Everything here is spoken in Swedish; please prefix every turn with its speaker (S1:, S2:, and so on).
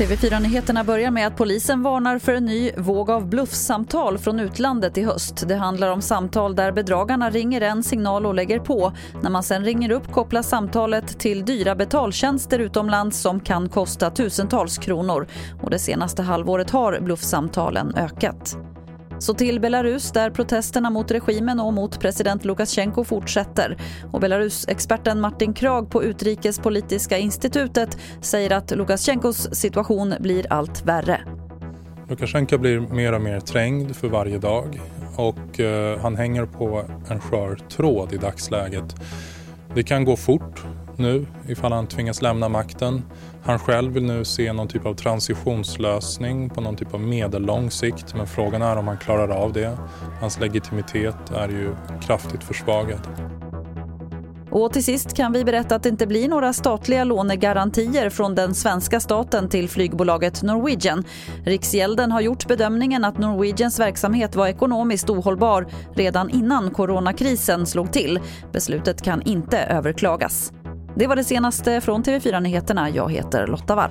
S1: TV4-nyheterna börjar med att polisen varnar för en ny våg av bluffsamtal från utlandet i höst. Det handlar om samtal där bedragarna ringer en signal och lägger på. När man sen ringer upp kopplas samtalet till dyra betaltjänster utomlands som kan kosta tusentals kronor. Och det senaste halvåret har bluffsamtalen ökat. Så till Belarus där protesterna mot regimen och mot president Lukasjenko fortsätter. Och Belarus-experten Martin Krag på Utrikespolitiska institutet säger att Lukasjenkos situation blir allt värre.
S2: Lukasjenko blir mer och mer trängd för varje dag och eh, han hänger på en skör tråd i dagsläget. Det kan gå fort nu ifall han tvingas lämna makten. Han själv vill nu se någon typ av transitionslösning på någon typ av medellång sikt men frågan är om han klarar av det. Hans legitimitet är ju kraftigt försvagad.
S1: Och till sist kan vi berätta att det inte blir några statliga lånegarantier från den svenska staten till flygbolaget Norwegian. Riksgälden har gjort bedömningen att Norwegians verksamhet var ekonomiskt ohållbar redan innan coronakrisen slog till. Beslutet kan inte överklagas. Det var det senaste från TV4 Nyheterna. Jag heter Lotta Wall.